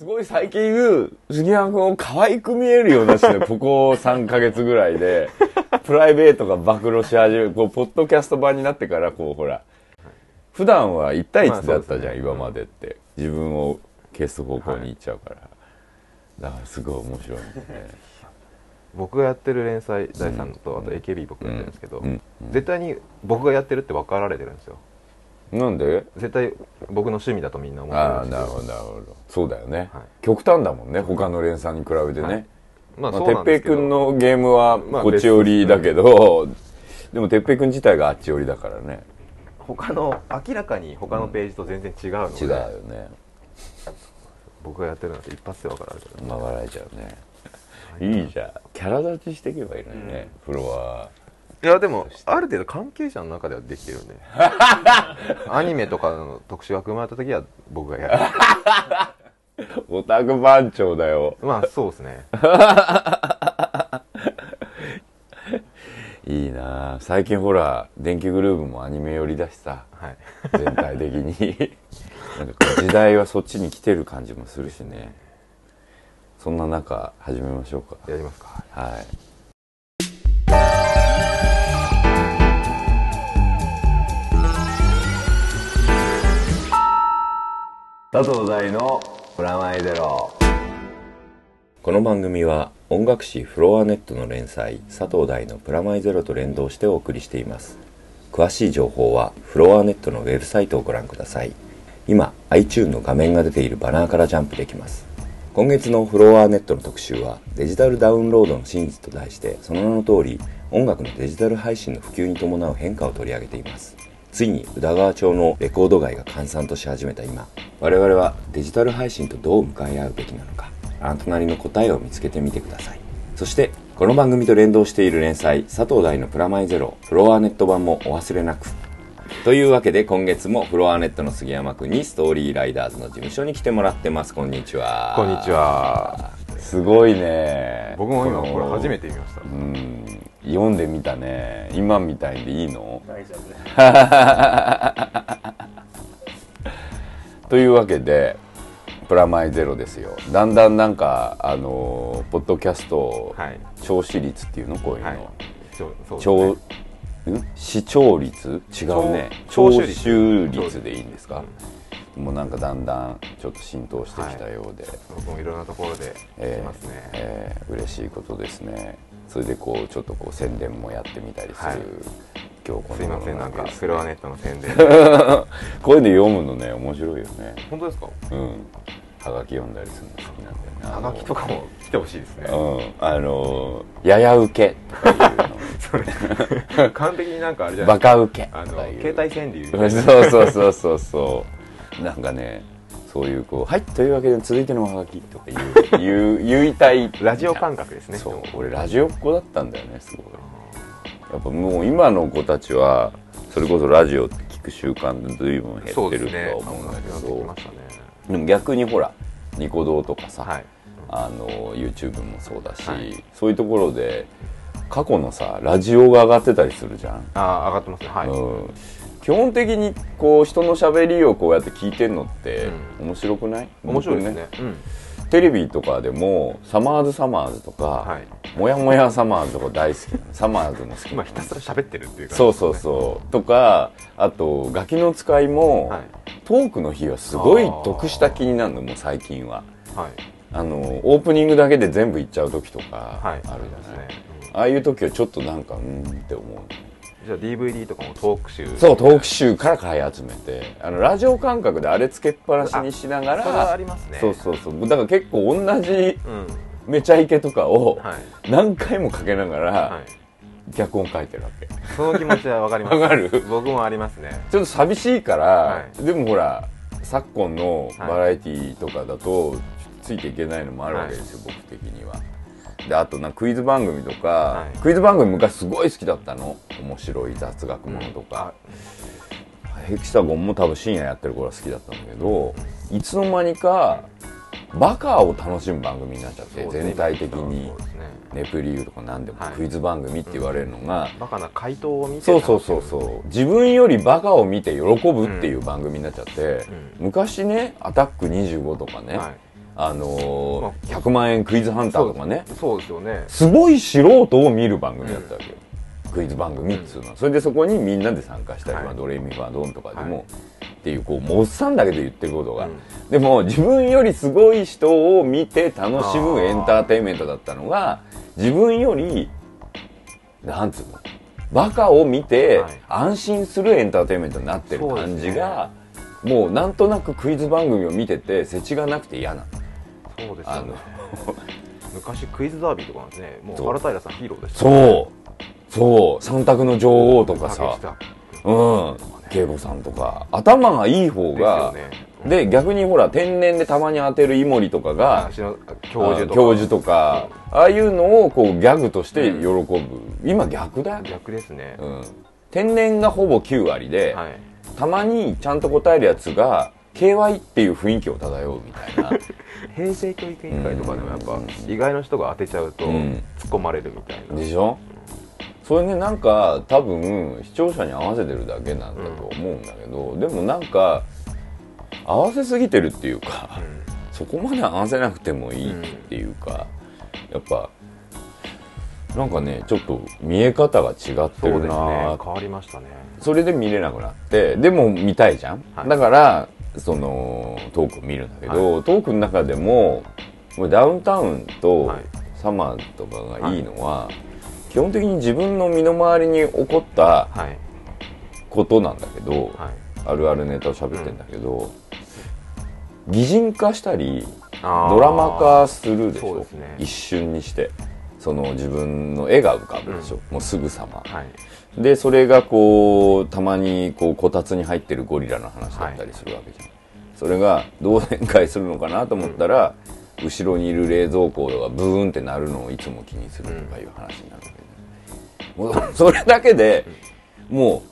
すごい最近、杉山君を可愛く見えるようなして、ここ3ヶ月ぐらいで、プライベートが暴露し始める、こう、ポッドキャスト版になってから、こう、ほら、普段は1対1だったじゃん、まあね。今までって。自分を消す方向に行っちゃうから。だからすごい面白いんですね。僕がやってる連載第3とあと AKB 僕やってるんですけど、うん。絶対に僕がやってるって分かられてるんですよなんで？絶対僕の趣味だとみんな思ってああ、るんですよなるほど、なるほど。そうだよね。はい極端だもんね、他の連鎖に比べてね。はいまあまあ、そうてっぺいなんですけどくんのゲームはまあこっち寄りだけど、でもてっぺいくん自体があっち寄りだからね。他の明らかに他のページと全然違うので、違うよね。僕がやってるのって一発で分かられてる曲がられちゃうね。いいじゃん。キャラ立ちしていけばいいのにね、フロア。いやでもある程度関係者の中ではできてるんで アニメとかの特集が組まれた時は僕がやオタク番長だよ。るまあそうですね いいなあ最近ほら、電気グルーヴもアニメ寄りだしさ、はい全体的に。なんか時代はそっちに来てる感じもするしね。そんな中、始めましょうか。やりますかはい。佐藤大のプラマイゼロ。この番組は音楽誌フロアネットの連載佐藤大のプラマイゼロと連動してお送りしています。詳しい情報はフロアネットのウェブサイトをご覧ください。今 iTune の画面が出ているバナーからジャンプできます。今月のフロアネットの特集はデジタルダウンロードの真実と題してその名の通り音楽のデジタル配信の普及に伴う変化を取り上げていますついに宇田川町のレコード街が閑散とし始めた今我々はデジタル配信とどう向かい合うべきなのかあなたなりの答えを見つけてみてください。そしてこの番組と連動している連載佐藤大のプラマイゼロフロアネット版もお忘れなく。というわけで今月もフロアネットの杉山くんにストーリーライダーズの事務所に来てもらってます。こんにちは。こんにちは。すごいね。僕も今のこれ初めて見ました。うん。読んでみたね。今みたいでいいの？大丈夫。です。というわけでプラマイゼロですよ。だんだんなんかあのポッドキャスト、はい。聴取率っていうの？こういうの、はい。そうね。ん？視聴率？違うね。聴取率。取率でいいんですか、もうなんかだんだんちょっと浸透してきたようで、僕もいろんなところで聞きますね、えー嬉しいことですね。それでこうちょっとこう宣伝もやってみたりする、はい。今日こすいのません。なんかフロアネットの宣伝。こういうの読むのね面白いよね。本当ですか？うん。はがき読んだりするの好きなんだよね。あはのがきとかも来てほしいですね。うん。あのやや受けとかいう それ完璧になんかあれじゃのバないですか。カ受けあの携帯川柳 そうそうそうそうそうなんかねそういうこう「はいというわけで続いてのおはがき」とか言う言う言いたい ラジオ感覚ですねそう俺ラジオっ子だったんだよねすごい。やっぱもう今の子たちはそれこそラジオって聞く習慣で随分減ってるとは思うんだけどでも逆にほらニコ動とかさ、はい。あの YouTube もそうだし、はい。そういうところで過去のさラジオが上がってたりするじゃん、ああ上がってますね。はい、うん、基本的にこう人の喋りをこうやって聞いてんのってう面白くない？面白いですね。僕テレビとかでもサマーズサマーズとか、はい。もやもやサマーズとか大好きサマーズも好き今ひたすら喋ってるっていう感じそうそうそう。とかあとガキの使いも、はい。トークの日はすごい得した気になるのもう最近は。はい。あのオープニングだけで全部いっちゃう時とかあはい。るじゃない、ですね、うん。ああいう時はちょっとなんかうんって思うじゃあ DVD とかもトーク集。そうトーク集から買い集めてあのラジオ感覚であれつけっぱなしにしながそれはあらりますね。そうそうそう。だから結構同じうん。めちゃイケとかをはい。何回もかけながらはい。脚本書いてるわけ。その気持ちはわかります。わかる？僕もありますね。ちょっと寂しいから、はい。でもほら昨今のバラエティーとかだとついていけないのもあるわけですよ、僕的には。であとなクイズ番組とか、はい。クイズ番組昔すごい好きだったの。面白い雑学ものとか、ヘキサゴンも多分深夜やってる頃は好きだったんだけどいつの間にかバカを楽しむ番組になっちゃって、ね。全体的に。ネプリーグとか何でもはい。クイズ番組って言われるのが、バカな回答を見てそうそうそうそう。自分よりバカを見て喜ぶっていう番組になっちゃって、うん。昔ね「アタック25」とかね、はいあのー、100万円クイズハンターとかね。そうですよね。すごい素人を見る番組だったわけよ、クイズ番組っつうのは、それでそこにみんなで参加したり、はい。まあドレミファドンとかでも、はい。っていうこうもうおっさんだけで言ってることが、うん。でも自分よりすごい人を見て楽しむエンターテインメントだったのが自分よりなんつうのバカを見てはい。安心するエンターテインメントになってる感じが、もうなんとなくクイズ番組を見てて世知がなくて嫌なのそうですよね。昔クイズダービーとかなんですね。もう原平さんヒーローでした。そう。そう。三択の女王とかさ。うん。恵子さんとか。頭がいい方がで逆にほら天然でたまに当てるイモリとかが教授とか。教授とか。ああいうのをこうギャグとして喜ぶ、今逆だよ、逆ですね。うん、天然がほぼ9割で、はい。たまにちゃんと答えるやつが KY っていう雰囲気を漂うみたいな 平成教育委員会とかでもやっぱ意外の人が当てちゃうとうん。突っ込まれるみたいな。でしょ？それねなんか多分視聴者に合わせてるだけなんだと思うんだけど、でもなんか合わせすぎてるっていうか、そこまで合わせなくてもいいっていうか、やっぱなんかねちょっと見え方が違ってそうでするね。な変わりましたね。それで見れなくなってでも見たいじゃん、はい。だからそのトークを見るんだけど、トークの中でもダウンタウンとはい。サマーとかがいいのは、基本的に自分の身の回りに起こったはい。ことなんだけど、はい。あるあるネタを喋ってんだけど、擬人化したりドラマ化するでしょ？ね。一瞬にして。その自分の絵が浮かぶでしょ、もうすぐさま。はいでそれがこうたまにこうこたつに入ってるゴリラの話だったりするわけじゃん、それがどう展開するのかなと思ったら、後ろにいる冷蔵庫がブーンってなるのをいつも気にするとかいう話になるわけうそれだけでも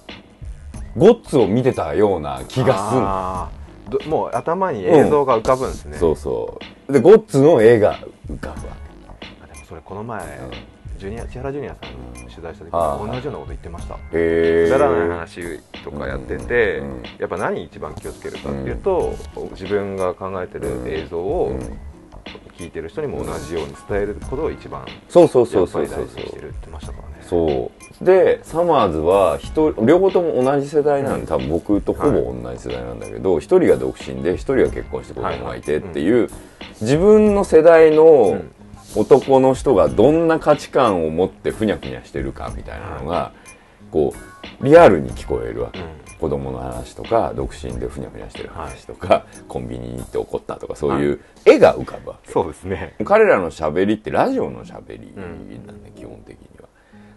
うゴッツを見てたような気がする。もう頭に映像が浮かぶんですね、そうそう。でゴッツの絵が浮かぶわあでもそれこの前、ジュニア千原ジュニアさんに取材した時あーに同じようなこと言ってました。けへくだらない話とかやってて、うん。うん。やっぱ何一番気をつけるかっていうと、自分が考えてる映像をうん。聞いてる人にも同じように伝えることを一番そうそうそうそうそう。り大事にしてるって言ってましたからね。そう。でサマーズは一人両方とも同じ世代なんで多分僕とほぼ同じ世代なんだけど一、人が独身で一人が結婚して子供がいてっていう、自分の世代のん男の人がどんな価値観を持ってふにゃふにゃしてるかみたいなのが、こうリアルに聞こえるわけ、うん。子供の話とか独身でふにゃふにゃしてる話とか、コンビニに行って怒ったとかそういう絵が浮かぶわけ。そうですね。彼らの喋りってラジオの喋りなんで、基本的には。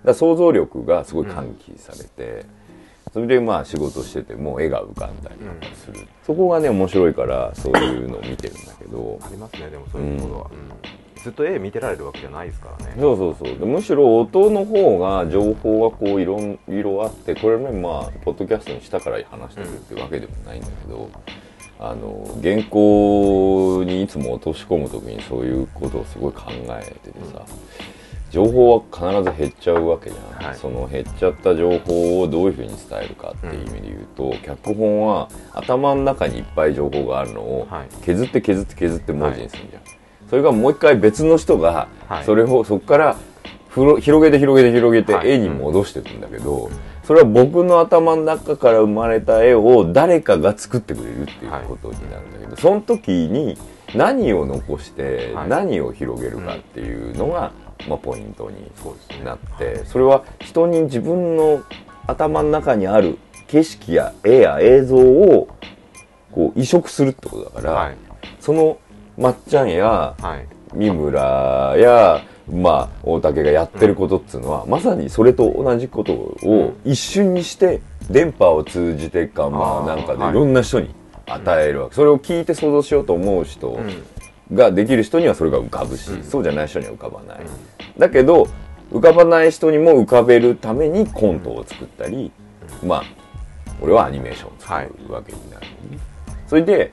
だ想像力がすごい喚起されて、それでまあ仕事してても絵が浮かんだりとかする、そこがね面白いからそういうのを見てるんだけど。ありますねでもそういうことは、うんずっと絵見てられるわけじゃないですからね。そうそうそう。でむしろ音の方が情報がこういろん色あってこれねまあポッドキャストにしたから話してるってわけでもないんだけど、あの原稿にいつも落とし込む時にそういうことをすごい考えててさ、情報は必ず減っちゃうわけじゃん、はい。その減っちゃった情報をどういうふうに伝えるかっていう意味で言うと、脚本は頭の中にいっぱい情報があるのをはい。削って削って削って文字にするじゃん、それがもう一回別の人がはい。それをそこから広げて広げて広げてはい。絵に戻してるんだけど、それは僕の頭の中から生まれた絵を誰かが作ってくれるっていうことになるんだけど、その時に何を残してはい。何を広げるかっていうのが、まあ、ポイントになってそれは人に自分の頭の中にある景色や絵や映像をこう移植するってことだから、はい。そのまっちゃんやはい。三村や、まあ、大竹がやってることっつうのは、まさにそれと同じことを一瞬にして電波を通じてか、まあなんかではい。いろんな人に与えるわけ、それを聞いて想像しようと思う人うん。ができる人にはそれが浮かぶし、そうじゃない人には浮かばない、だけど浮かばない人にも浮かべるためにコントを作ったり、まあ俺はアニメーションを作るわけになる、それで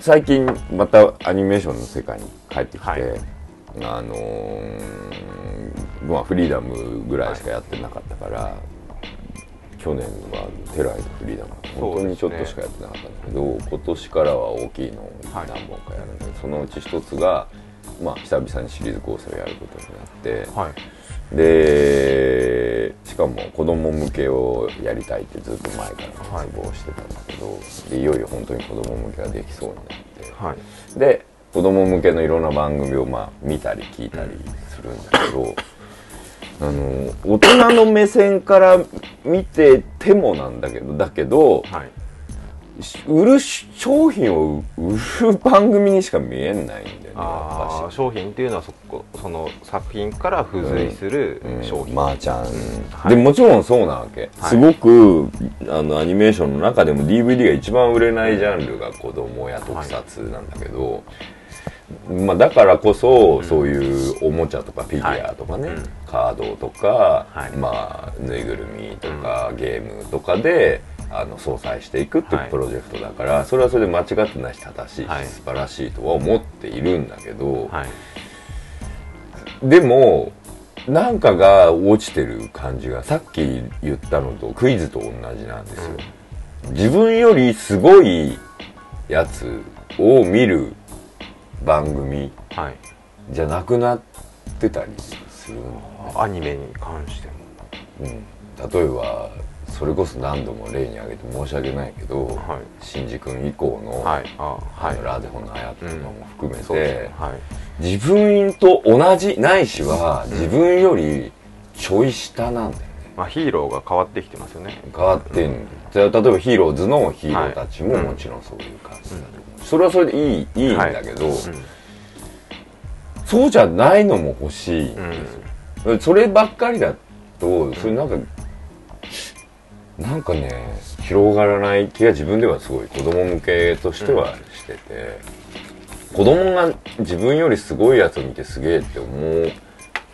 最近またアニメーションの世界に帰ってきて、はい。あのーまあフリーダムぐらいしかやってなかったから、去年はテライとフリーダム本当にちょっとしかやってなかったんだけど、今年からは大きいのを何本かやるんだけど、そのうち一つが、まあ、久々にシリーズ構成をやることになって、はい。でしかも子供向けをやりたいってずっと前から熱望してたんだけど、でいよいよ本当に子供向けができそうになって、はい。で子供向けのいろんな番組をまあ見たり聞いたりするんだけど、あの大人の目線から見ててもなんだけどだけどはい。し売るし商品を売る番組にしか見えないんだよねああ商品っていうのはそこその作品から付随するうん商品、マーちゃん、はい。でもちろんそうなわけ、はい。すごくあのアニメーションの中でも DVD が一番売れないジャンルが子供や特撮なんだけど、まあ、だからこそ、そういうおもちゃとかフィギュアとかね、はい。うん。カードとか、はい。まあ、ぬいぐるみとか、ゲームとかであの相殺していくっていうはい。プロジェクトだから、それはそれで間違ってないし正しいし、はい。素晴らしいとは思っているんだけど、はい。でもなんかが落ちてる感じがさっき言ったのとクイズと同じなんですよ、自分よりすごいやつを見る番組はい。じゃなくなってたりするの、アニメに関しても。うん、例えばそれこそ何度も例に挙げて申し訳ないけど、はい。シンジ君以降の,、はい。あはい。あのラーゼホンのあやとかも含めて、そうですね。はい。自分と同じないしは自分よりちょい下なんだよね。まあヒーローが変わってきてますよね。変わってん、じゃあ例えばヒーローズのヒーローたちもはい。もちろんそういう感じだと。思う、それはそれでいいいいんだけど、うん。そうじゃないのも欲しいんですよ、そればっかりだとそれなんか、なんかね広がらない気が自分ではすごい子供向けとしてはしてて、子供が自分よりすごいやつを見てすげえって思っ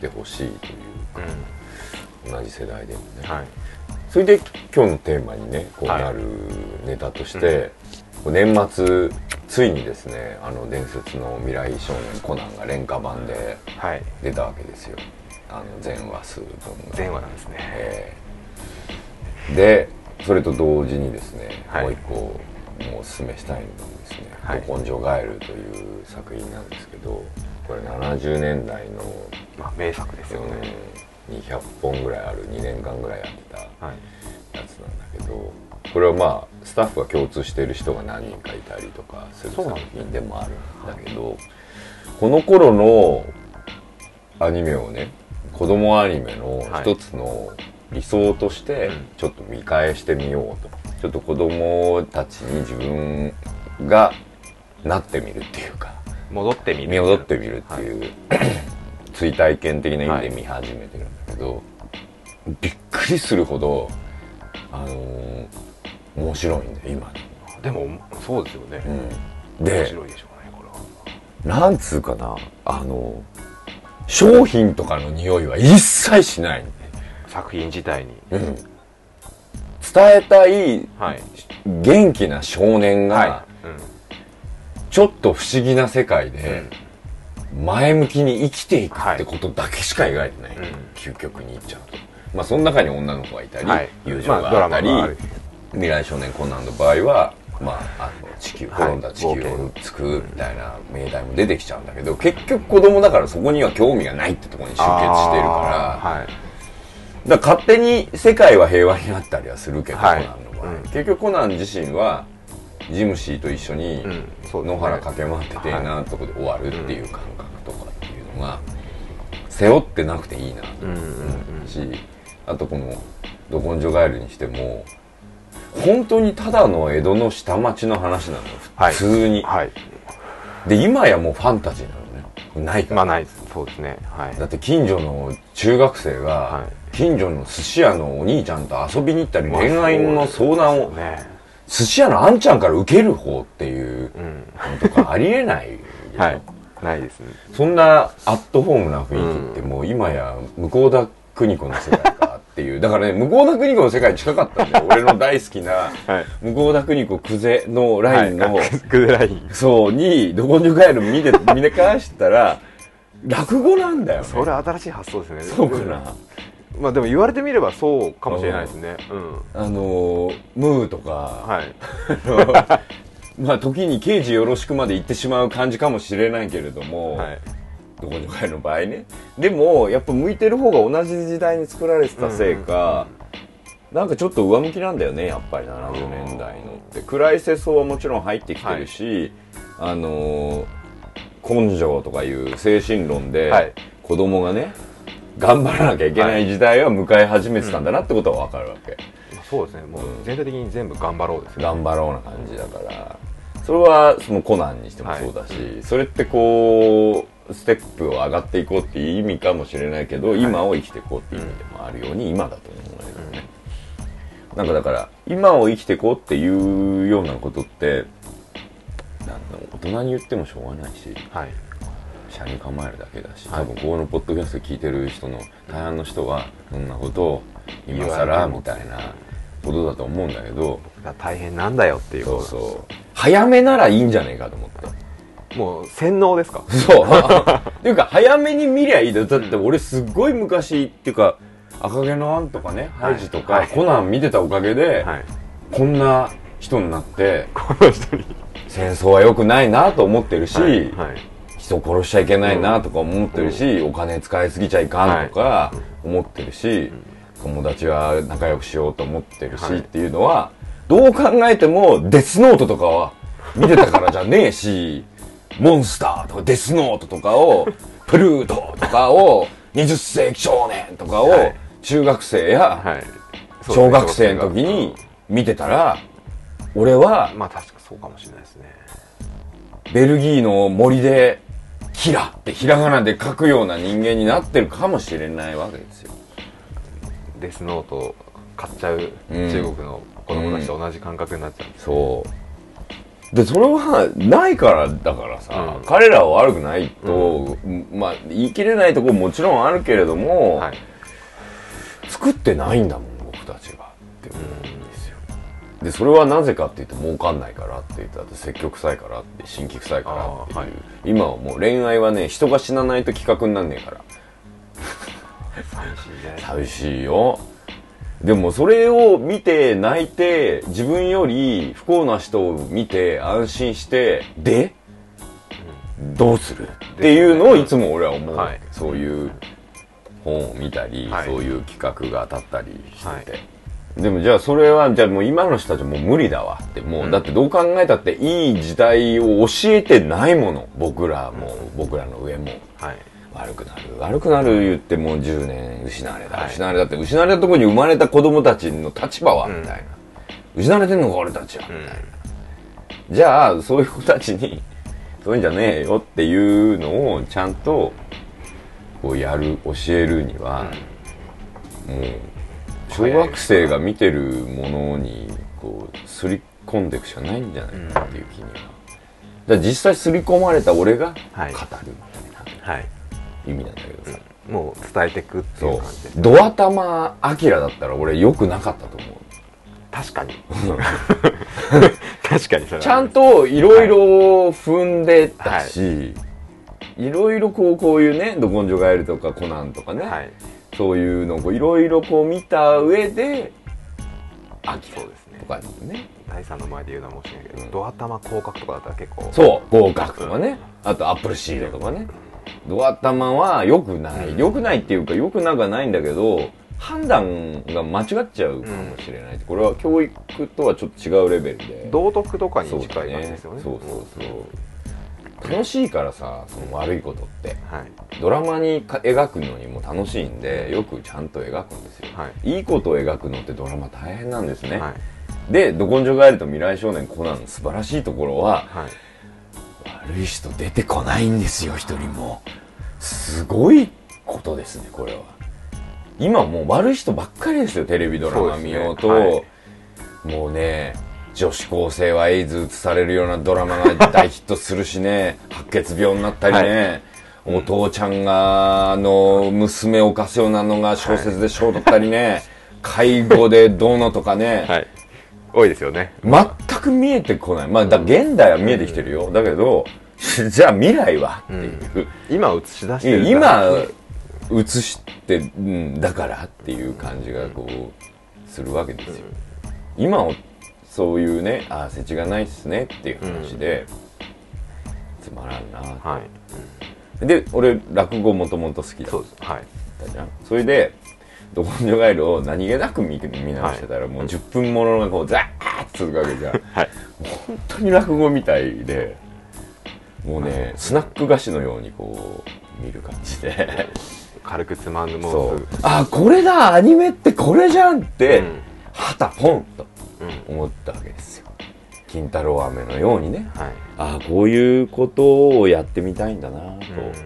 てほしいというか、同じ世代でもね、はい。それで今日のテーマにねこうはい。なるネタとして、こう年末ついにですねあの伝説の未来少年コナンが廉価版ではい。出たわけですよ。あの全話数分が。前話なんですね。えーでそれと同時にですね、はい。もう一個もうおすすめしたいのがですね「はい。ど根性ガエル」という作品なんですけどこれ70年代のまあ名作ですよね。うん200本ぐらいある2年間ぐらいやってたはい。やつなんだけどこれはまあスタッフが共通している人が何人かいたりとかする作品でもあるんだけどこの頃のアニメをね子供アニメの一つの理想としてうん。ちょっと見返してみようと。ちょっと子供たちに自分がなってみるっていうか。戻ってみる。見踊ってみるっていう、追体験的な意味で見始めてるんだけど、びっくりするほどあのー面白いんだよ今でもそうですよね、うん、で面白いでしょうねこれは。なんつうかなあの商品とかの匂いは一切しないん作品自体に。うん、伝えたいはい。元気な少年がはい、うん。ちょっと不思議な世界で前向きに生きていくってことだけしか描いてない、うん。究極に言っちゃうと。まあその中に女の子がいたり、はい。友情があったり、マがある。未来少年コナンの場合は、まあ、あの地球はい。滅んだ地球を救うみたいな命題も出てきちゃうんだけど結局子供だからそこには興味がないってところに集結してるからだ勝手に世界は平和になったりはするけど、はい。コナンの場合、うん。結局コナン自身はジムシーと一緒に野原駆け回っててえなとこで終わるっていう感覚とかっていうのが背負ってなくていいなと思うしあとこの「ど根性ガエル」にしても本当にただの江戸の下町の話なの普通に、はい。で今やもうファンタジーなのね。ないから。まあないです。そうですね。はい。だって近所の中学生がはい近所の寿司屋のお兄ちゃんと遊びに行ったりまあ恋愛の相談を。寿司屋のあんちゃんから受ける方っていううんのとかありえないでしょ。はい。ないですね。そんなアットホームな雰囲気ってもう今や向田邦子の世界かっていう。だからね向田邦子の世界に近かったんだよ。俺の大好きなはい。向田邦子久世のラインの、はい。グレライン。そうにどこに帰る見て見返したら落語なんだよね。それ新しい発想ですね。そうかなまあでも言われてみればそうかもしれないですね。うん。あのームーとか、はい。まあ時に刑事よろしくまで言ってしまう感じかもしれないけれども、はい。どこに帰るの場合ね。でもやっぱ向いてる方が同じ時代に作られてたせいか、なんかちょっと上向きなんだよねやっぱり70年代のって。暗い世相はもちろん入ってきてるし、あのー根性とかいう精神論で、はい。子供がね頑張らなきゃいけない時代は迎え始めてたんだなってことは分かるわけ、そうですね。もう全体的に全部頑張ろうですよね。頑張ろうな感じだから。それはそのコナンにしてもそうだし、それってこうステップを上がっていこうっていう意味かもしれないけど、今を生きていこうっていう意味でもあるように今だと思うんだけどね、なんかだから今を生きていこうっていうようなことって大人に言ってもしょうがないしはい車に構えるだけだしはい。多分ここのポッドキャスト聞いてる人の大半の人はそんなことを今言わ更みたいなことだと思うんだけど大変なんだよっていう。そうことそう。早めならいいんじゃねえかと思って。もう洗脳ですか？そう。っていうか早めに見りゃいいだよ。だって俺すっごい昔っていうか赤毛のアンとかねハイジとか、はい。コナン見てたおかげで、はい。こんな人になってこの人に。戦争は良くないなと思ってるし、はい。はい人殺しちゃいけないなとか思ってるし、お金使いすぎちゃいかんとか思ってるし、友達は仲良くしようと思ってるし、はい。っていうのはどう考えてもデスノートとかは見てたからじゃねえし モンスターとかデスノートとかをプルートとかを20世紀少年とかをはい。中学生やはい。小学生の時に見てたら俺はまあ確かそうかもしれないですね。ベルギーの森でキラってひらがなで書くような人間になってるかもしれないわけですよ。デスノートを買っちゃううん中国の子供たちと同じ感覚になっちゃうんです、そう。で、それはないからだからさ、うん彼らは悪くないと、まあ言い切れないところももちろんあるけれども、はい作ってないんだもん、僕たちが。って思うん。で、それはなぜかって言って儲かんないからって言って、だって積極臭いからって、新規臭いからっていう。はい今はもう恋愛はね、人が死なないと企画になんねえから。寂しいね。寂しいよ。でもそれを見て泣いて自分より不幸な人を見て安心してで、どうする？っていうのをいつも俺は思う。はい。そういう本を見たり、はい。そういう企画が当たったりしてて、でもじゃあそれはじゃあもう今の人たちもう無理だわって。もう、うん。だってどう考えたっていい時代を教えてないもの。僕らも、僕らの上も。はい。悪くなる。悪くなる言ってもう10年失われた、はい。失われたって失われたところに生まれた子供たちの立場は、うん。みたいな。失われてんのか俺たちは、うんみたいな。じゃあそういう子たちにそういうんじゃねえよっていうのをちゃんとこうやる教えるには、もう小学生が見てるものにこうすり込んでいくしかないんじゃないかっていう気には、だ実際すり込まれた俺が語るみはいたいな、はい。意味なん。だけどさ、もう伝えていくっていそう感じでドア玉アキラだったら俺良くなかったと思う。確かに。確かに。それは。ちゃんといろいろ踏んでたし、い。ろいろこうこういうね「ど根性ガエル」とか「コナン」とかね、はいそういうのをいろいろこう見た上で「アキラ」そうですね。とかにね。第三の前で言うのは申し訳ないけど、うん。ドア玉広角とかだったら結構そう。合格とかね。あとアップルシードとかね。ドア玉は良くない。良くないっていうか良くなくはないんだけど判断が間違っちゃうかもしれない、これは教育とはちょっと違うレベルで。道徳とかに近いだ感じですよね。そうそうそう楽しいからさその悪いことって。はい。ドラマにか描くのにも楽しいんでよくちゃんと描くんですよ、、はい。いことを描くのってドラマ大変なんですね、はい。で「ど根性ガエル」と「未来少年コナン」の素晴らしいところははい。悪い人出てこないんですよ一人も。すごいことですねこれは。今もう悪い人ばっかりですよテレビドラマ見ようと。そうですね。もうね女子高生はエイズ移されるようなドラマが大ヒットするしね。白血病になったりね、お父ちゃんがあの娘を犯すようなのが小説で賞取ったりね、介護でどうのとかね、はい。多いですよね。全く見えてこない。まあ、だ現代は見えてきてるよ。だけど、じゃあ未来は？っていう。今映し出してる今、映してんだからっていう感じがこうするわけですよ、今をそういうねああ世知がないっすねっていう話で、つまらんな。と、はい。で俺落語もともと好きだっそうです。はい。たじゃん。それで「ど根性ガエル」を何気なく見見直してたら、もう10分ものがこうザーッと続くわけじゃん。はい。本当に落語みたいでもうねスナック菓子のようにこう見る感じで。軽くつまんでもそうすぐ。あこれだ!アニメってこれじゃんって、うんはたポンとうん思ったわけですよ。金太郎飴のようにね。はい。ああこういうことをやってみたいんだなと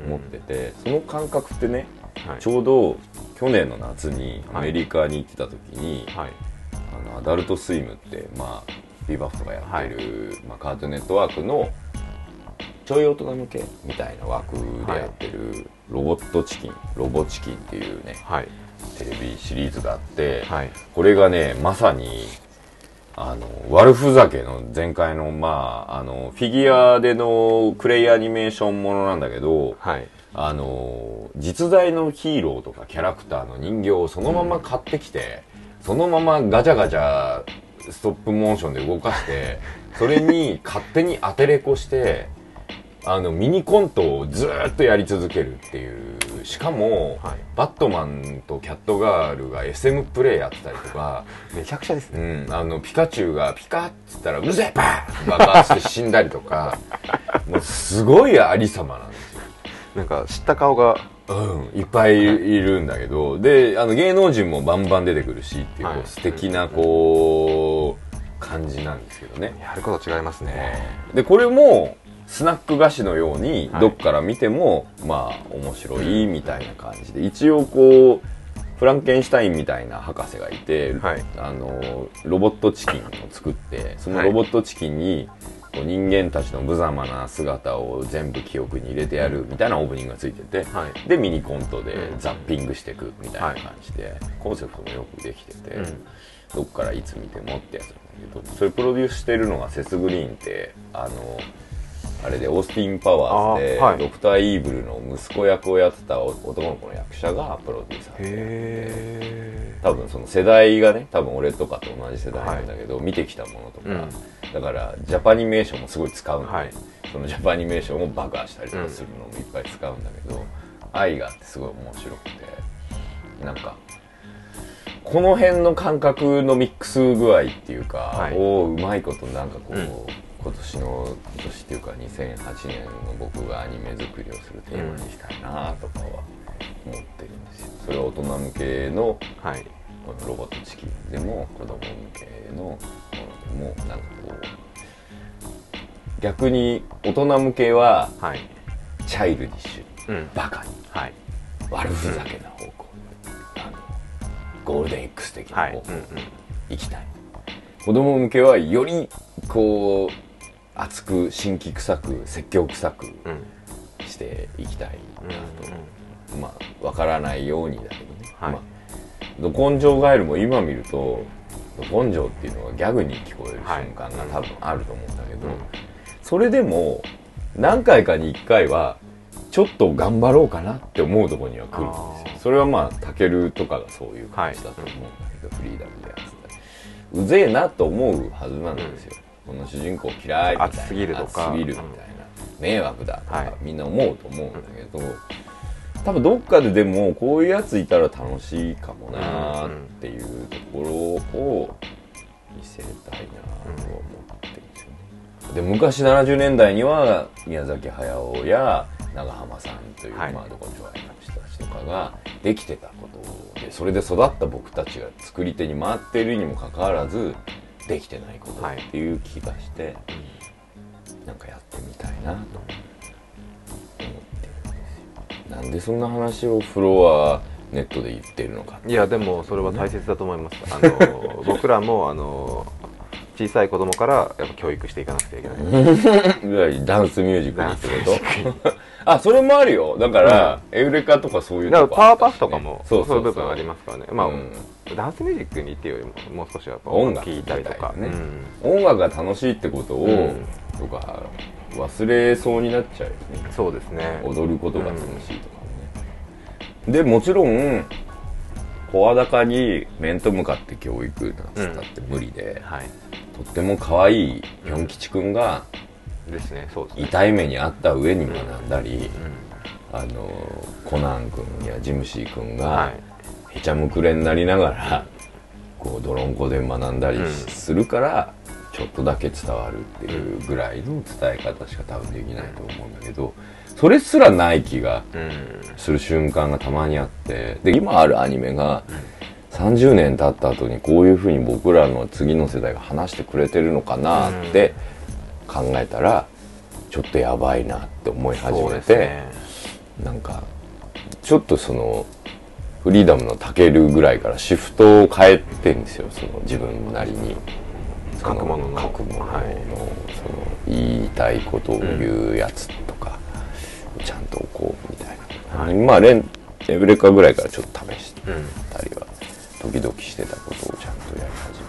思ってて、その感覚ってねはい。ちょうど去年の夏にアはいメリカに行ってた時に、はい。あのアダルトスイムってまあビバフとかやってる、まあ、カートネットワークのちょい大人向けみたいな枠でやってるロボットチキンロボチキンっていうねはいテレビシリーズがあって、はい。これがねまさにあの悪ふざけの前回のまああのフィギュアでのクレイアニメーションものなんだけどはい。あの実在のヒーローとかキャラクターの人形をそのまま買ってきて、そのままガチャガチャストップモーションで動かして それに勝手に当てれこしてあのミニコントをずーっとやり続けるっていうしかも、はい。バットマンとキャットガールが SM プレイやってたりとか、めちゃくちゃですうねん、あのピカチュウがピカッつったら「うるせえバーン!」爆発して死んだりとか もうすごいありさまなんですよ。なんか知った顔が。うん、いっぱいいるんだけどであの芸能人もバンバン出てくるしっていう,、はい。素敵なこう感じなんですけどね、やること違いますね。でこれもスナック菓子のようにはい。どっから見ても、まあ面白いみたいな感じで。一応こうフランケンシュタインみたいな博士がいて、はい。あのロボットチキンを作ってそのロボットチキンにこう人間たちの無様な姿を全部記憶に入れてやるみたいなオープニングがついてて、はい。でミニコントでうん。ザッピングしていくみたいな感じで、コンセプトもよくできてて、うん。どっからいつ見てもってやつなんだけどそれプロデュースしてるのがセス・グリーンってあのあれでオースティン・パワーズで、はい。ドクター・イーブルの息子役をやってた男の子の役者がプロデューサーでへ多分その世代がね多分俺とかと同じ世代なんだけど、見てきたものとか、うん。だからジャパニメーションもすごい使うんで、はい。そのジャパニメーションを爆破したりとかするのもいっぱい使うんだけど、愛があってすごい面白くて。なんかこの辺の感覚のミックス具合っていうか、はい。をうまいことなんかこう、うん今年の今年っていうか2008年の僕がアニメ作りをするテーマにしたいなとかは思ってるんですよ。それは大人向けのはい。このロボットチキンでも子供向けのものでもなんかこう逆に大人向けははい。チャイルディッシュうん。バカにはい。悪ふざけな方向あのゴールデン X 的な方向に行きたい、子供向けはよりこう熱く新規臭く積極臭くうん。うんしていきたいうんなと、まあわからないようにだけどね、はい。まあど根性ガエルも今見るとど根性っていうのがギャグに聞こえる瞬間が多分あると思うんだけど、うん。それでも何回かに1回はちょっと頑張ろうかなって思うところには来るんですよ。それはまあタケルとかがそういう感じだと思うんだけど、フリーダムでやってたりうぜえなと思うはずなんですよ、この主人公嫌いみたいな熱すぎるとか。熱すぎるみたいな、迷惑だとか、はい。みんな思うと思うんだけど、多分どっかででもこういうやついたら楽しいかもなーっていうところを見せたいなとは思ってるんでねで昔70年代には宮崎駿や長濱さんという、はい。まあどこにの人たちとかができてたことでそれで育った僕たちが作り手に回っているにもかかわらずできてないことっていう気がして、なんかやってみたいなと思って。るんですよなんでそんな話をフロアネットで言ってるのかいやでもそれは大切だと思います。あの僕らもあの小さい子供からやっぱ教育していかなくちゃいけない。ダンスミュージックにってことあそれもあるよ。だから、エウレカとかそういうだからとこパワーパフとかもそういう部分ありますからね。まあ、うん。ダンスミュージックにっていうよりももう少しはやっぱ音楽聴いたりとか、ね。うん。音楽が楽しいってことを、うん。とか忘れそうになっちゃうよね。そうですね。踊ることが楽しいとかもね、でもちろん声高に面と向かって教育なんつったって無理で、はい。とっても可愛いピョン吉くんがですね。そうですね。痛い目にあった上に学んだり、あのコナン君やジムシー君が、はい。へちゃむくれになりながらこう泥んこで学んだりうん。するから、ちょっとだけ伝わるっていうぐらいの伝え方しか多分できないと思うんだけどそれすらない気がうん。する瞬間がたまにあってで今あるアニメが30年経った後にこういうふうに僕らの次の世代が話してくれてるのかなって考えたらちょっとやばいなって思い始めて、ね。なんかちょっとそのフリーダムのタケルぐらいからシフトを変えてんですよその自分なりに。書くもの。の書くものの、はい。その言いたいことを言うやつとか、ちゃんとこうみたいな、はい。まあレンエブレカぐらいからちょっと試してうんたりは時々してたことをちゃんとやり始めて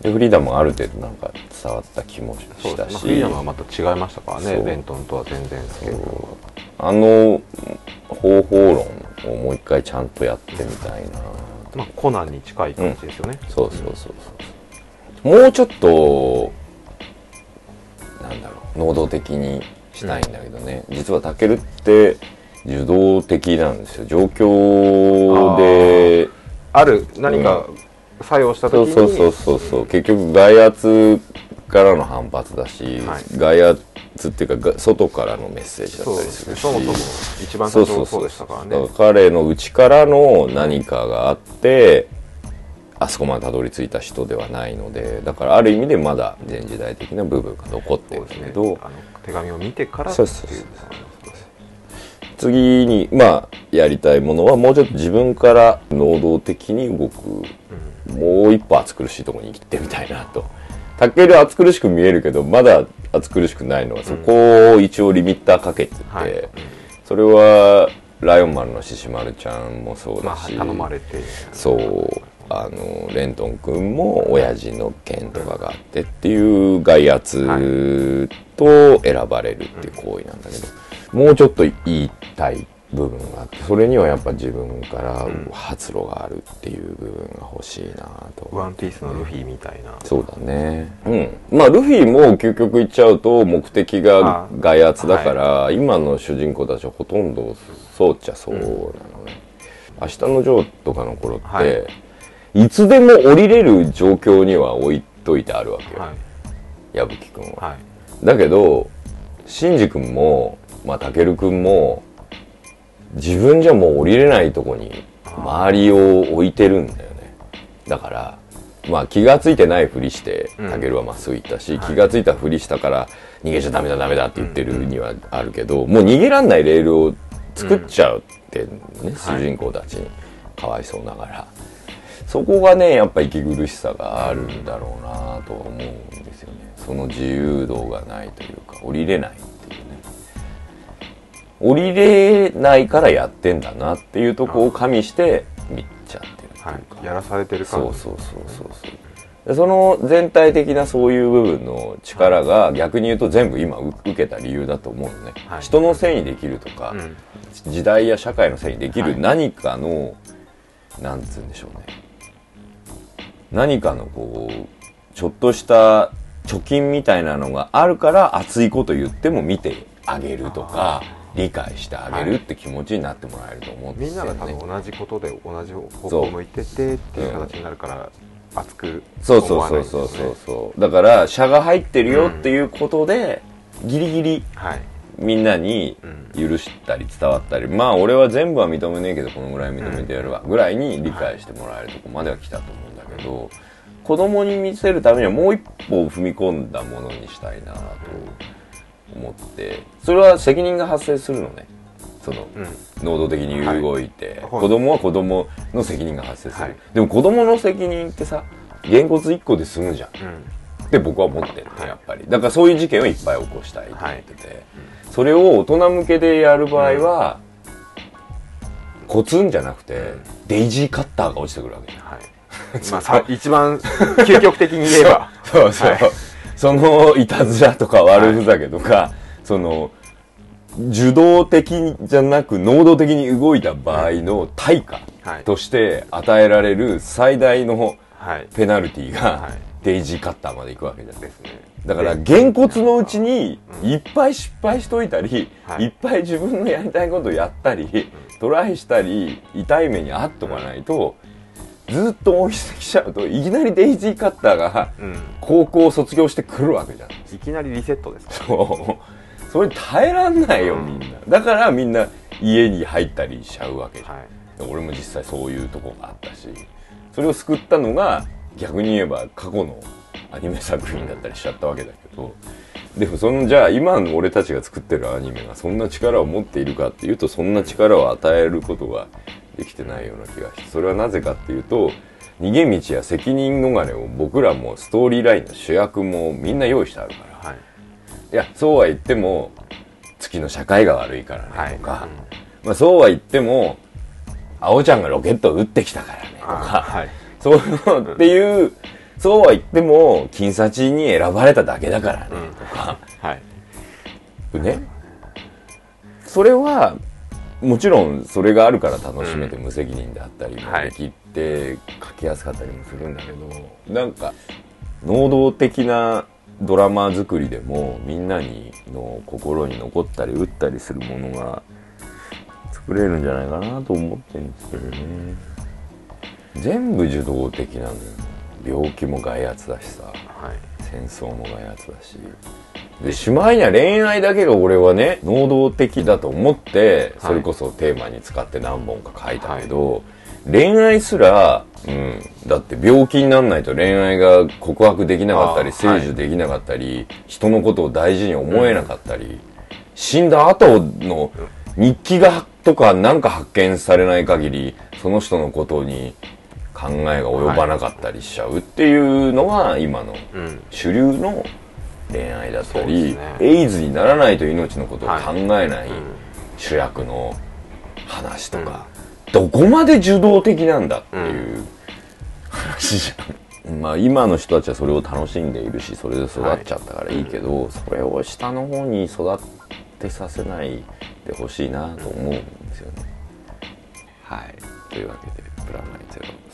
でフリーダムがある程度なんか伝わった気もしたし。まあフリーダムはまた違いましたからねレントンとは全然あの方法論をもう一回ちゃんとやってみたいな、まあコナンに近い感じですよね。そうそうそうそう。もうちょっとなんだろう能動的にしたいんだけどね、実はタケルって受動的なんですよ。状況である何か作用した時にそうそうそうそうそう。結局外圧からの反発だし、はい。外圧っていうかが外からのメッセージだっそうたりですするし。ねそもそも一番最初そうでしたからね。だから彼の内からの何かがあってあそこまでたどり着いた人ではないのでだからある意味でまだ前時代的な部分が残ってるけど、あの手紙を見てからっていうそうそうそう次にまあやりたいものはもうちょっと自分から能動的に動く、もう一歩暑苦しいところに行ってみたいなと。タケル暑苦しく見えるけどまだ暑苦しくないのはそこを一応リミッターかけてて、はい。うんそれはライオン丸の獅子丸ちゃんもそうまあだし、頼まれて。そうあのレントン君も親父の件とかがあってっていう外圧と選ばれるっていう行為なんだけど、もうちょっと言いたい部分があってそれにはやっぱ自分から発露があるっていう部分が欲しいなと。ワンピースのルフィみたいな。そうだね。うん。まあルフィも究極言っちゃうと目的が外圧だから、今の主人公たちはほとんどそうっちゃそうなのね、明日のジョーとかの頃って、はい。い、つでも降りれる状況には置いといてあるわけよ、はい。矢吹君は、はい。だけどシンジ君もまあタケル君も自分じゃもう降りれないとこに周りを置いてるんだよね。だからまあ気がついてないふりしてうん。タケルはまっすぐ行ったし、はい。気がついたふりしたから逃げちゃダメだダメだって言ってるにはあるけど、もう逃げらんないレールを作っちゃうってね、主人公たちに。かわいそうながら。そこがねやっぱ息苦しさがあるんだろうなとは思うんですよね。その自由度がないというか降りれない降りれないからやってんだなっていうとこを加味して見ちゃってるっていうか、はい。やらされてる感じ。そうそうそうそう。そうでその全体的なそういう部分の力が逆に言うと全部今う受けた理由だと思うのね、はい。人のせいにできるとか、うん。時代や社会のせいにできはいる何かの、なんつうんでしょうね。何かのこうちょっとした貯金みたいなのがあるから熱いこと言っても見てあげるとか理解してあげるって気持ちになってもらえると思うんでみんすよね。なが多分同じことで同じ方向を向いててっていう形になるから熱くそうそうそそう。いうそうそうだから車が入ってるよっていうことで、ギリギリはい。みんなに許したり伝わったり、まあ俺は全部は認めねえけどこのぐらい認めてやるわぐらいに理解してもらえるとこまでは来たと思うんだけど子供に見せるためにはもう一歩踏み込んだものにしたいなと思って。それは責任が発生するのね。そのうん。能動的に動いて、はい。子供は子供の責任が発生する、はい。でも子供の責任ってさげんこつ1個で済むじゃん。うん。って僕は思ってるねはい。やっぱり。だからそういう事件をいっぱい起こしたいと思ってて、それを大人向けでやる場合は、コツンじゃなくて、デイジーカッターが落ちてくるわけじゃん。はい。まあさ一番究極的に言えば。そうそう、はいそのいたずらとか悪ふざけとか、その受動的じゃなく能動的に動いた場合の対価はい。として与えられる最大のはい。ペナルティはがい。デイジーカッターまで行くわけじゃないですね。だからでげんこつのうちにいっぱい失敗しといたり、はい。い、っぱい自分のやりたいことやったり、トライしたり痛い目にあっとかないと、ずっと追いつきちゃうといきなりデイジーカッターがうん。高校を卒業してくるわけじゃん。いきなりリセットですかそう。それ耐えらんないよみんな。だからみんな家に入ったりしちゃうわけじゃん、はい。俺も実際そういうとこがあったし。それを救ったのが逆に言えば過去のアニメ作品だったりしちゃったわけだけど。でもそのじゃあ今の俺たちが作ってるアニメがそんな力を持っているかっていうとそんな力を与えることができてないような気がしてそれはなぜかっていうと逃げ道や責任逃れを僕らもストーリーラインの主役もみんな用意してあるから。はい。いやそうは言っても月の社会が悪いからはい。ねとか、まあ、そうは言っても青ちゃんがロケットを撃ってきたからねとあかはい。そういうのっていうそうは言っても金サチに選ばれただけだからねうん。とか、はい。ね。それはもちろんそれがあるから楽しめて無責任であったりもはいできて書きやすかったりもするんだけどなんか能動的なドラマ作りでもみんなにの心に残ったり打ったりするものが作れるんじゃないかなと思ってるんですけどね。全部受動的なのよ。病気も害圧だしさ。はい戦争も害圧だし。でしまいには恋愛だけが俺はね能動的だと思ってはい。それこそテーマに使って何本か書いたけど、恋愛すら、うん、だって病気にならないと恋愛が告白できなかったり成就できなかったり、人のことを大事に思えなかったり、死んだ後の日記がとかなんか発見されない限りその人のことに考えが及ばなかったりしちゃうっていうのが今のうん。主流の恋愛だったり、エイズにならないと命のことを考えないうん主役の話とか、どこまで受動的なんだっていう話じゃん。まあ今の人たちはそれを楽しんでいるしそれで育っちゃったからいいけど、それを下の方に育てさせないでほしいなと思うんですよね。はい。というわけで「プラマイゼロ」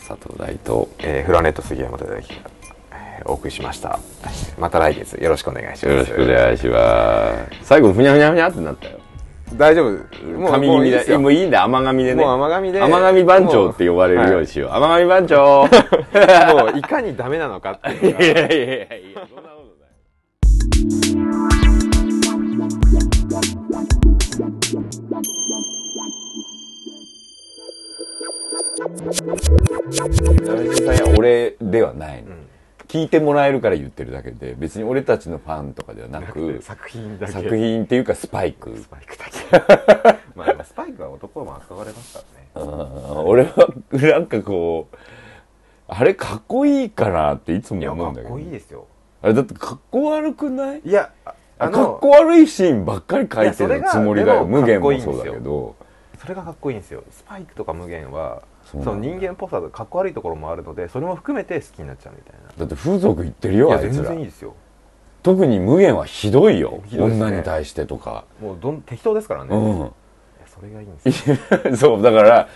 佐藤大とえーフラネット杉山忠之がえーお送りしましたまた来月よろしくお願いしますよろしくお願いします。最後ふにゃふにゃふにゃってなったよ。大丈夫もう髪耳で、もういいでもういいんだ、甘髪でね。もう甘髪で甘髪番長って呼ばれるようにしよう。甘髪番長もういかにダメなのかっていう いやいやいやいや、俺ではないの、聞いてもらえるから言ってるだけで別に俺たちのファンとかではなく作品だけ。作品っていうかスパイク。スパイクだけ。まあスパイクは男も扱われますからね。俺はなんかこうあれかっこいいかなっていつも思うんだけど。こいいですよ。あれだってかっこ悪くない？いやああかっのこ悪いシーンばっかり書いてるつもりだよ。無限もそうだけど。それがかっこいいんですよ。スパイクとか無限はその人間っぽさとかっこ悪いところもあるのでそれも含めて好きになっちゃうみたいな。だって風俗言ってるよあいつら。然いいですよ。特に無限はひどいよ。ひどいですね。女に対してとか。もうどん適当ですからね、いやうんそれがいいんですよ。そうだから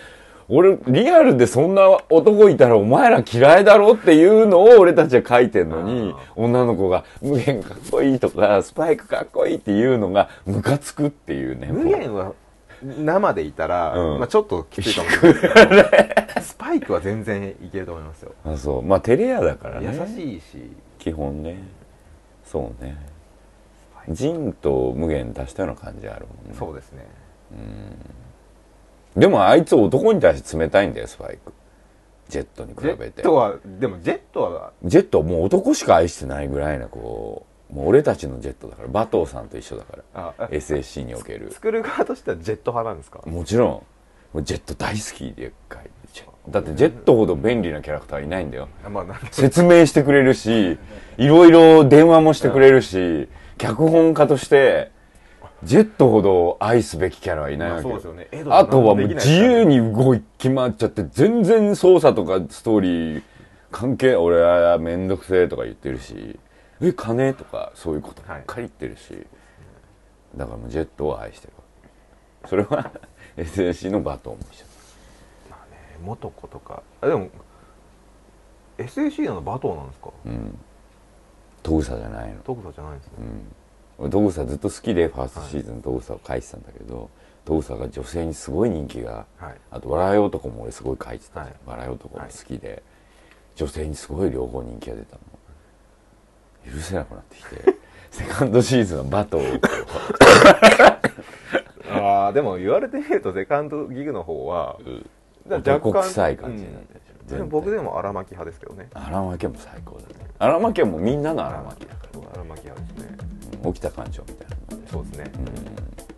俺リアルでそんな男いたらお前ら嫌いだろっていうのを俺たちは書いてんのに女の子が無限かっこいいとかスパイクかっこいいっていうのがムカつくっていうね。無限は生でいたら、うん。まあ、ちょっときついかもしれない。けどスパイクは全然いけると思いますよ。あそう。まあ照れ屋だからね。優しいし。基本ね。そうね。ジンと無限足したような感じあるもんね。そうですね。でもあいつ男に対して冷たいんだよスパイク。ジェットに比ジェべてットはでもジェットはジェットはもう男しか愛してないぐらいなこうもう俺たちのジェットだから馬頭さんと一緒だから SSC における。作る側としてはジェット派なんですか？もちろん。もうジェット大好きでっかい。だってジェットほど便利なキャラクターいないんだよ。あまあ説明してくれるしいろいろ電話もしてくれるし脚本家としてジェットほど愛すべきキャラはいないわけまあよね。あとはもう自由ねに動き回っちゃって全然操作とかストーリー関係俺はめんどくせえとか言ってるしえ金？とかそういうことばっかり言ってるし、だからもうジェットを愛してるそれは SAC のバトンも一緒まあね元子とか。あでも SAC なのバトーなんですか？うん。トグサじゃないの。トグサじゃないんですね、俺トグサずっと好きでファーストシーズントグサを書いてたんだけど、トグサが女性にすごい人気がはい。あと笑い男も俺すごい書いてた、はい。笑い男も好きで、女性にすごい両方人気が出たの許せなくなってきてセカンドシーズンはバトンをこ ああでも言われてみるとセカンドギグの方はう、うん男臭い感じになってる。でしょうん。全体僕でも荒巻派ですけどね。荒牧も最高だね。荒牧はもうみんなの荒牧だから。荒巻派ですね。うん起きた感情みたいなそうですね、うん